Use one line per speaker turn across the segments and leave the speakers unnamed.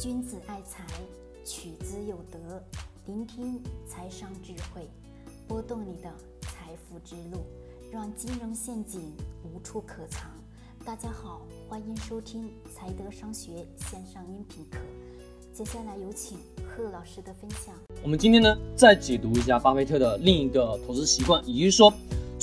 君子爱财，取之有德。聆听财商智慧，拨动你的财富之路，让金融陷阱无处可藏。大家好，欢迎收听财德商学线上音频课。接下来有请贺老师的分享。
我们今天呢，再解读一下巴菲特的另一个投资习惯，也就是说，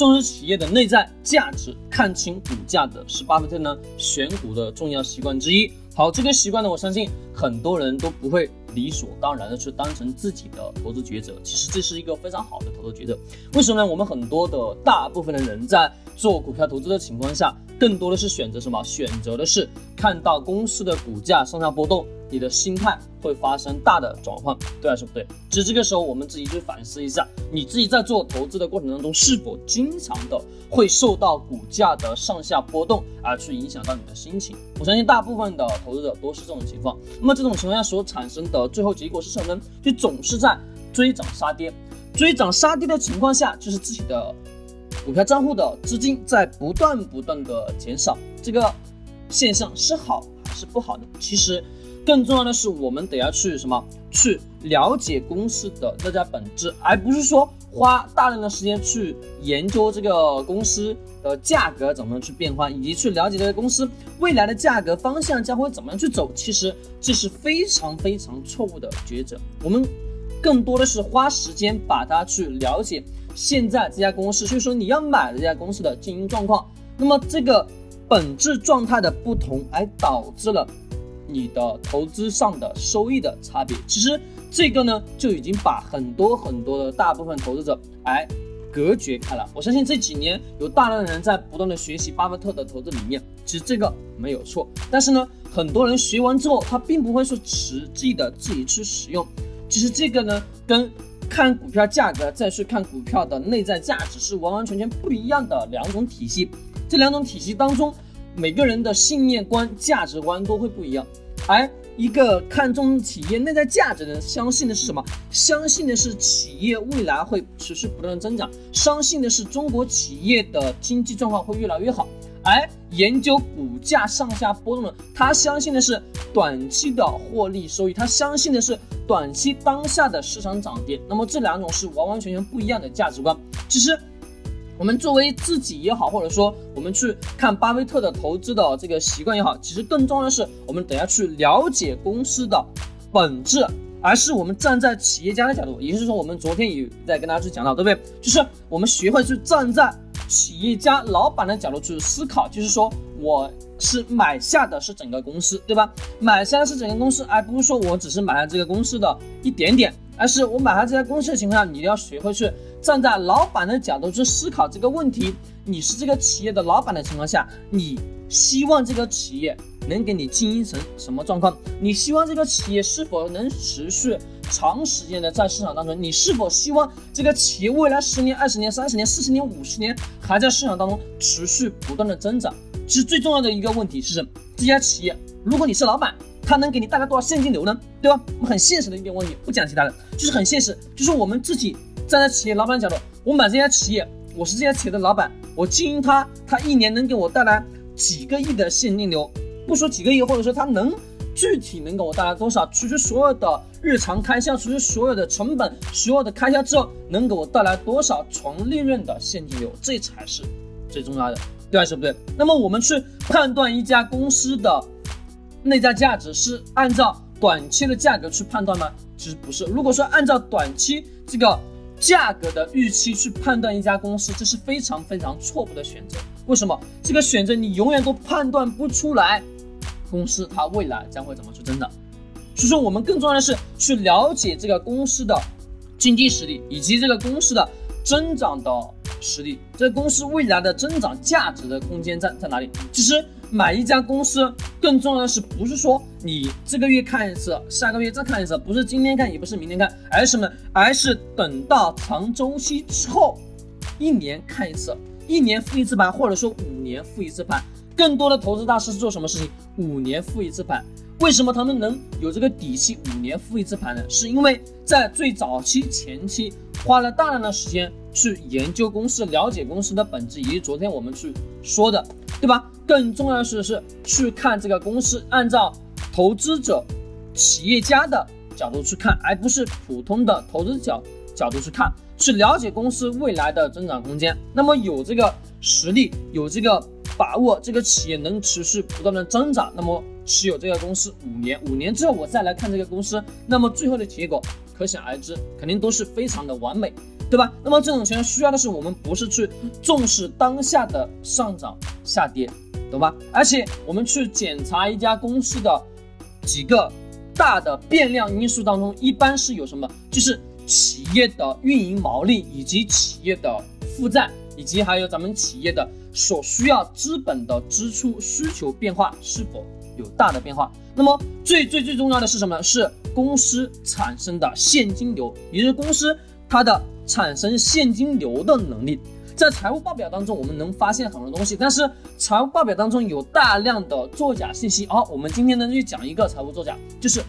重视企业的内在价值，看清股价的是巴菲特呢选股的重要习惯之一。好，这个习惯呢，我相信很多人都不会理所当然的去当成自己的投资抉择。其实这是一个非常好的投资抉择。为什么呢？我们很多的大部分的人在做股票投资的情况下，更多的是选择什么？选择的是看到公司的股价上下波动。你的心态会发生大的转换，对还是不对？其实这个时候我们自己去反思一下，你自己在做投资的过程当中，是否经常的会受到股价的上下波动而去影响到你的心情？我相信大部分的投资者都是这种情况。那么这种情况下所产生的最后结果是什么呢？就总是在追涨杀跌，追涨杀跌的情况下，就是自己的 股票账户的资金在不断不断的减少。这个现象是好还是不好的？其实。更重要的是，我们得要去什么？去了解公司的这家本质，而不是说花大量的时间去研究这个公司的价格怎么样去变化，以及去了解这个公司未来的价格方向将会怎么样去走。其实这是非常非常错误的抉择。我们更多的是花时间把它去了解现在这家公司，所以说你要买的这家公司的经营状况。那么这个本质状态的不同，而导致了。你的投资上的收益的差别，其实这个呢就已经把很多很多的大部分投资者哎隔绝开了。我相信这几年有大量的人在不断的学习巴菲特的投资理念，其实这个没有错。但是呢，很多人学完之后，他并不会说实际的自己去使用。其实这个呢，跟看股票价格再去看股票的内在价值是完完全全不一样的两种体系。这两种体系当中。每个人的信念观、价值观都会不一样，而一个看重企业内在价值的人，相信的是什么？相信的是企业未来会持续不断的增长，相信的是中国企业的经济状况会越来越好。而研究股价上下波动的，他相信的是短期的获利收益，他相信的是短期当下的市场涨跌。那么这两种是完完全全不一样的价值观。其实。我们作为自己也好，或者说我们去看巴菲特的投资的这个习惯也好，其实更重要的是，我们等下去了解公司的本质，而是我们站在企业家的角度，也就是说，我们昨天也在跟大家去讲到，对不对？就是我们学会去站在企业家老板的角度去思考，就是说我是买下的是整个公司，对吧？买下的是整个公司，而不是说我只是买下这个公司的一点点，而是我买下这家公司的情况下，你要学会去。站在老板的角度去思考这个问题，你是这个企业的老板的情况下，你希望这个企业能给你经营成什么状况？你希望这个企业是否能持续长时间的在市场当中？你是否希望这个企业未来十年、二十年、三十年、四十年、五十年还在市场当中持续不断的增长？其实最重要的一个问题是什么？这家企业，如果你是老板，它能给你带来多少现金流呢？对吧？我们很现实的一点问题，不讲其他的，就是很现实，就是我们自己。站在企业老板角度，我买这家企业，我是这家企业的老板，我经营它，它一年能给我带来几个亿的现金流，不说几个亿，或者说它能具体能给我带来多少，除去所有的日常开销，除去所有的成本，所有的开销之后，能给我带来多少纯利润的现金流，这才是最重要的，对还是不对？那么我们去判断一家公司的内在价值，是按照短期的价格去判断吗？其实不是。如果说按照短期这个。价格的预期去判断一家公司，这是非常非常错误的选择。为什么？这个选择你永远都判断不出来公司它未来将会怎么去增长。所以说，我们更重要的是去了解这个公司的经济实力，以及这个公司的增长的实力，这个公司未来的增长价值的空间在在哪里？其实。买一家公司，更重要的是，不是说你这个月看一次，下个月再看一次，不是今天看，也不是明天看，而是什么？而是等到长周期之后，一年看一次，一年复一次盘，或者说五年复一次盘。更多的投资大师是做什么事情？五年复一次盘。为什么他们能有这个底气五年复一次盘呢？是因为在最早期前期花了大量的时间去研究公司，了解公司的本质，以及昨天我们去说的，对吧？更重要的是，是去看这个公司，按照投资者企业家的角度去看，而不是普通的投资角角度去看，去了解公司未来的增长空间。那么有这个实力，有这个把握，这个企业能持续不断的增长，那么持有这个公司五年，五年之后我再来看这个公司，那么最后的结果可想而知，肯定都是非常的完美。对吧？那么这种情况需要的是我们不是去重视当下的上涨下跌，懂吧？而且我们去检查一家公司的几个大的变量因素当中，一般是有什么？就是企业的运营毛利，以及企业的负债，以及还有咱们企业的所需要资本的支出需求变化是否有大的变化。那么最最最重要的是什么呢？是公司产生的现金流，也就是公司它的。产生现金流的能力，在财务报表当中，我们能发现很多东西，但是财务报表当中有大量的作假信息。好，我们今天呢就讲一个财务作假，就是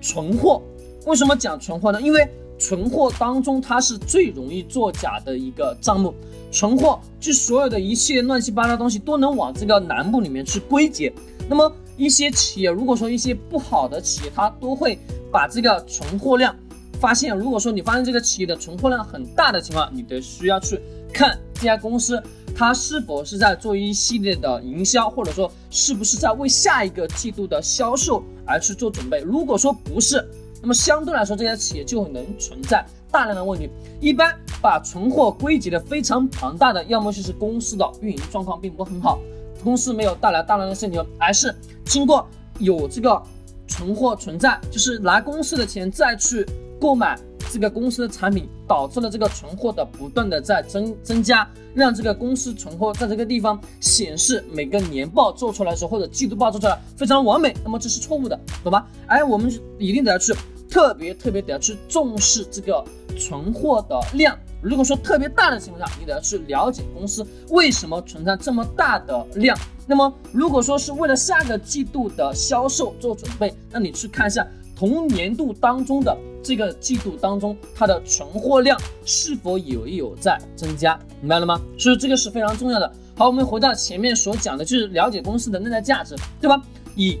存货。为什么讲存货呢？因为存货当中它是最容易作假的一个账目。存货就所有的一切乱七八糟东西都能往这个栏目里面去归结。那么一些企业，如果说一些不好的企业，它都会把这个存货量。发现，如果说你发现这个企业的存货量很大的情况，你得需要去看这家公司它是否是在做一系列的营销，或者说是不是在为下一个季度的销售而去做准备。如果说不是，那么相对来说这家企业就能存在大量的问题。一般把存货归结的非常庞大的，要么就是公司的运营状况并不很好，公司没有带来大量的现金流，而是经过有这个存货存在，就是拿公司的钱再去。购买这个公司的产品，导致了这个存货的不断的在增增加，让这个公司存货在这个地方显示每个年报做出来的时候，或者季度报做出来非常完美，那么这是错误的，懂吧？哎，我们一定得要去特别特别得要去重视这个存货的量。如果说特别大的情况下，你得要去了解公司为什么存在这么大的量。那么如果说是为了下个季度的销售做准备，那你去看一下同年度当中的。这个季度当中，它的存货量是否有有在增加？明白了吗？所以这个是非常重要的。好，我们回到前面所讲的，就是了解公司的内在价值，对吧？以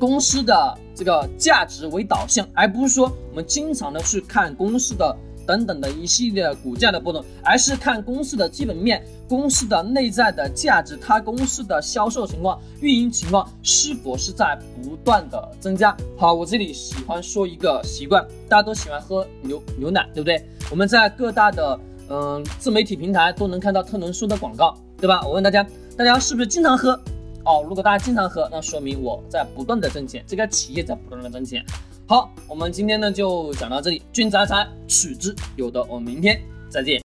公司的这个价值为导向，而不是说我们经常的去看公司的。等等的一系列股价的波动，而是看公司的基本面、公司的内在的价值、它公司的销售情况、运营情况是否是在不断的增加。好，我这里喜欢说一个习惯，大家都喜欢喝牛牛奶，对不对？我们在各大的嗯自媒体平台都能看到特仑苏的广告，对吧？我问大家，大家是不是经常喝？哦，如果大家经常喝，那说明我在不断的挣钱，这个企业在不断的挣钱。好，我们今天呢就讲到这里，君子爱财，取之有德。我们明天再见。